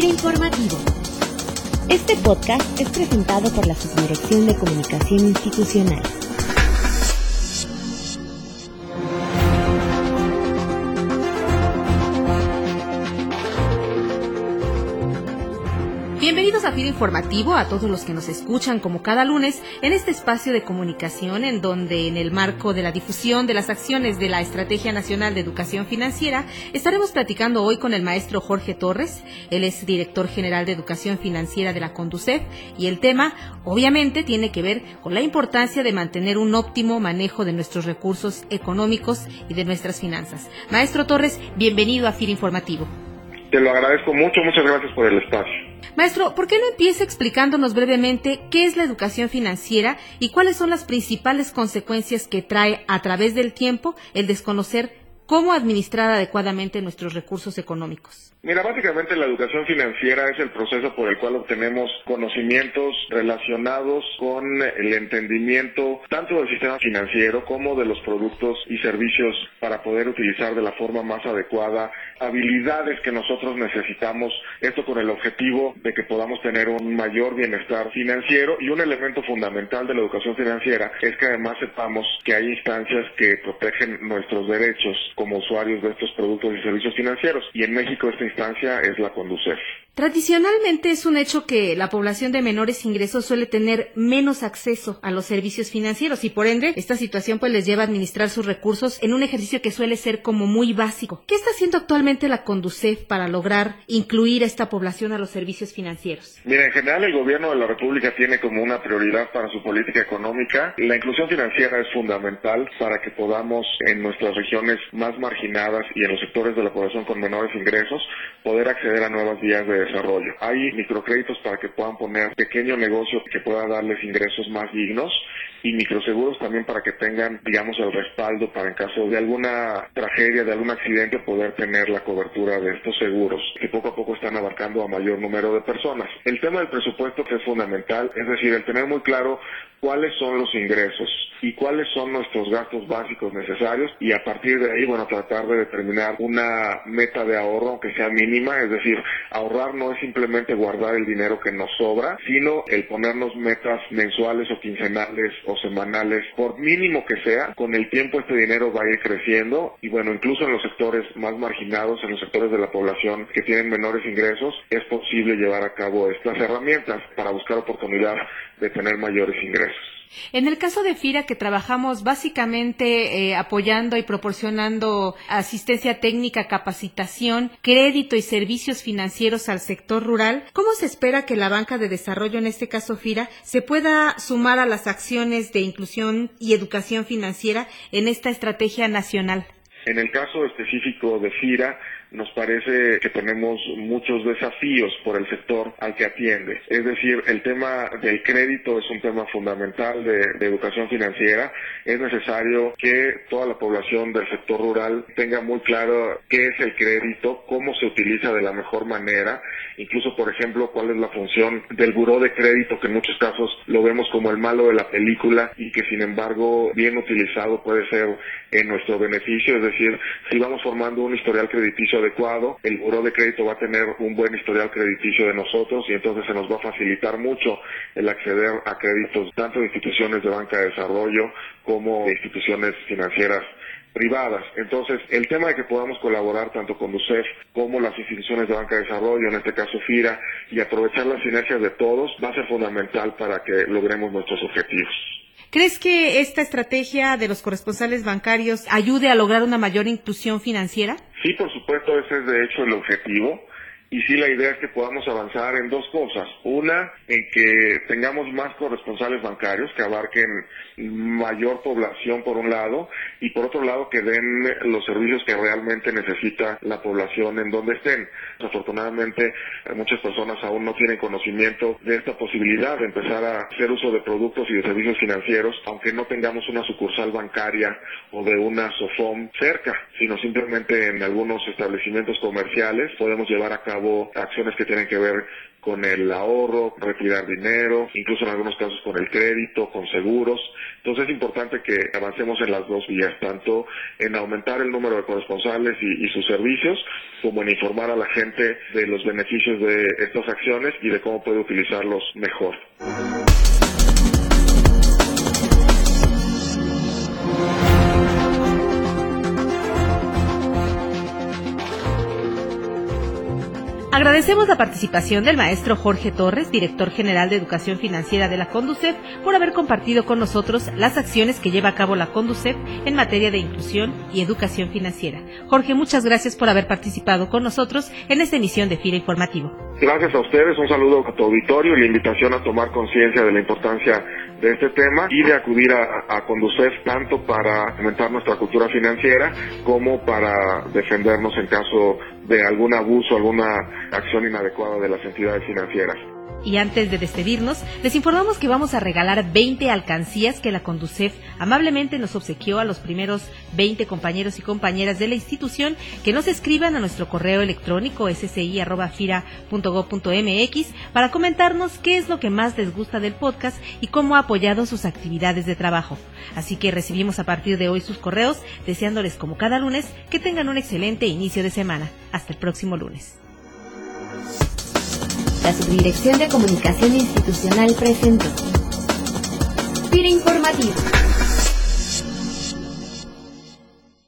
Informativo. Este podcast es presentado por la Subdirección de Comunicación Institucional. A FIRA Informativo, a todos los que nos escuchan como cada lunes en este espacio de comunicación en donde en el marco de la difusión de las acciones de la Estrategia Nacional de Educación Financiera estaremos platicando hoy con el maestro Jorge Torres, él es director general de Educación Financiera de la Conducef y el tema obviamente tiene que ver con la importancia de mantener un óptimo manejo de nuestros recursos económicos y de nuestras finanzas. Maestro Torres, bienvenido a FIRA Informativo. Te lo agradezco mucho, muchas gracias por el espacio. Maestro, ¿por qué no empieza explicándonos brevemente qué es la educación financiera y cuáles son las principales consecuencias que trae a través del tiempo el desconocer cómo administrar adecuadamente nuestros recursos económicos? Mira, básicamente la educación financiera es el proceso por el cual obtenemos conocimientos relacionados con el entendimiento tanto del sistema financiero como de los productos y servicios para poder utilizar de la forma más adecuada habilidades que nosotros necesitamos, esto con el objetivo de que podamos tener un mayor bienestar financiero y un elemento fundamental de la educación financiera es que además sepamos que hay instancias que protegen nuestros derechos como usuarios de estos productos y servicios financieros y en México esta instancia es la Conducef. Tradicionalmente es un hecho que la población de menores ingresos suele tener menos acceso a los servicios financieros y por ende esta situación pues les lleva a administrar sus recursos en un ejercicio que suele ser como muy básico. ¿Qué está haciendo actualmente la Conducef para lograr incluir a esta población a los servicios financieros? Mira, en general el gobierno de la República tiene como una prioridad para su política económica. La inclusión financiera es fundamental para que podamos en nuestras regiones más marginadas y en los sectores de la población con menores ingresos poder acceder a nuevas vías de desarrollo. Hay microcréditos para que puedan poner pequeño negocio que pueda darles ingresos más dignos y microseguros también para que tengan, digamos, el respaldo para en caso de alguna tragedia, de algún accidente, poder tener la cobertura de estos seguros, que poco a poco están abarcando a mayor número de personas. El tema del presupuesto que es fundamental, es decir, el tener muy claro cuáles son los ingresos y cuáles son nuestros gastos básicos necesarios y a partir de ahí, bueno, tratar de determinar una meta de ahorro, aunque sea mínima, es decir, ahorrar no es simplemente guardar el dinero que nos sobra, sino el ponernos metas mensuales o quincenales o semanales, por mínimo que sea, con el tiempo este dinero va a ir creciendo y bueno, incluso en los sectores más marginados, en los sectores de la población que tienen menores ingresos, es posible llevar a cabo estas herramientas para buscar oportunidad de tener mayores ingresos. En el caso de FIRA, que trabajamos básicamente eh, apoyando y proporcionando asistencia técnica, capacitación, crédito y servicios financieros al sector rural, ¿cómo se espera que la banca de desarrollo, en este caso FIRA, se pueda sumar a las acciones de inclusión y educación financiera en esta estrategia nacional? En el caso específico de FIRA, nos parece que tenemos muchos desafíos por el sector al que atiende. Es decir, el tema del crédito es un tema fundamental de, educación financiera. Es necesario que toda la población del sector rural tenga muy claro qué es el crédito, cómo se utiliza de la mejor manera, incluso, por ejemplo, cuál es la función del buró de crédito, que en muchos casos lo vemos como el malo de la película y que, sin embargo, bien utilizado puede ser en nuestro beneficio. Si vamos formando un historial crediticio adecuado, el buró de crédito va a tener un buen historial crediticio de nosotros y entonces se nos va a facilitar mucho el acceder a créditos tanto de instituciones de banca de desarrollo como de instituciones financieras privadas. Entonces, el tema de que podamos colaborar tanto con UCEF como las instituciones de banca de desarrollo, en este caso FIRA, y aprovechar las sinergias de todos, va a ser fundamental para que logremos nuestros objetivos. ¿Crees que esta estrategia de los corresponsales bancarios ayude a lograr una mayor inclusión financiera? Sí, por supuesto, ese es de hecho el objetivo. Y sí, la idea es que podamos avanzar en dos cosas. Una, en que tengamos más corresponsales bancarios que abarquen mayor población por un lado y por otro lado que den los servicios que realmente necesita la población en donde estén. Afortunadamente, muchas personas aún no tienen conocimiento de esta posibilidad de empezar a hacer uso de productos y de servicios financieros, aunque no tengamos una sucursal bancaria o de una SOFOM cerca, sino simplemente en algunos establecimientos comerciales podemos llevar a cabo cabo acciones que tienen que ver con el ahorro, retirar dinero, incluso en algunos casos con el crédito, con seguros. Entonces es importante que avancemos en las dos vías, tanto en aumentar el número de corresponsales y, y, sus servicios, como en informar a la gente de los beneficios de estas acciones y de cómo puede utilizarlos mejor. Agradecemos la participación del maestro Jorge Torres, director general de Educación Financiera de la Conducef, por haber compartido con nosotros las acciones que lleva a cabo la Conducef en materia de inclusión y educación financiera. Jorge, muchas gracias por haber participado con nosotros en esta emisión de FIRA Informativo. Gracias a ustedes, un saludo a tu auditorio y la invitación a tomar conciencia de la importancia de este tema y de acudir a, a Conducef tanto para aumentar nuestra cultura financiera como para defendernos en caso de algún abuso, alguna acción inadecuada de las entidades financieras. Y antes de despedirnos, les informamos que vamos a regalar 20 alcancías que la Conducef amablemente nos obsequió a los primeros 20 compañeros y compañeras de la institución que nos escriban a nuestro correo electrónico sci.fira.gov.mx para comentarnos qué es lo que más les gusta del podcast y cómo ha apoyado sus actividades de trabajo. Así que recibimos a partir de hoy sus correos, deseándoles como cada lunes que tengan un excelente inicio de semana. Hasta el próximo lunes. La Subdirección de Comunicación Institucional presentó. Pira Informativo.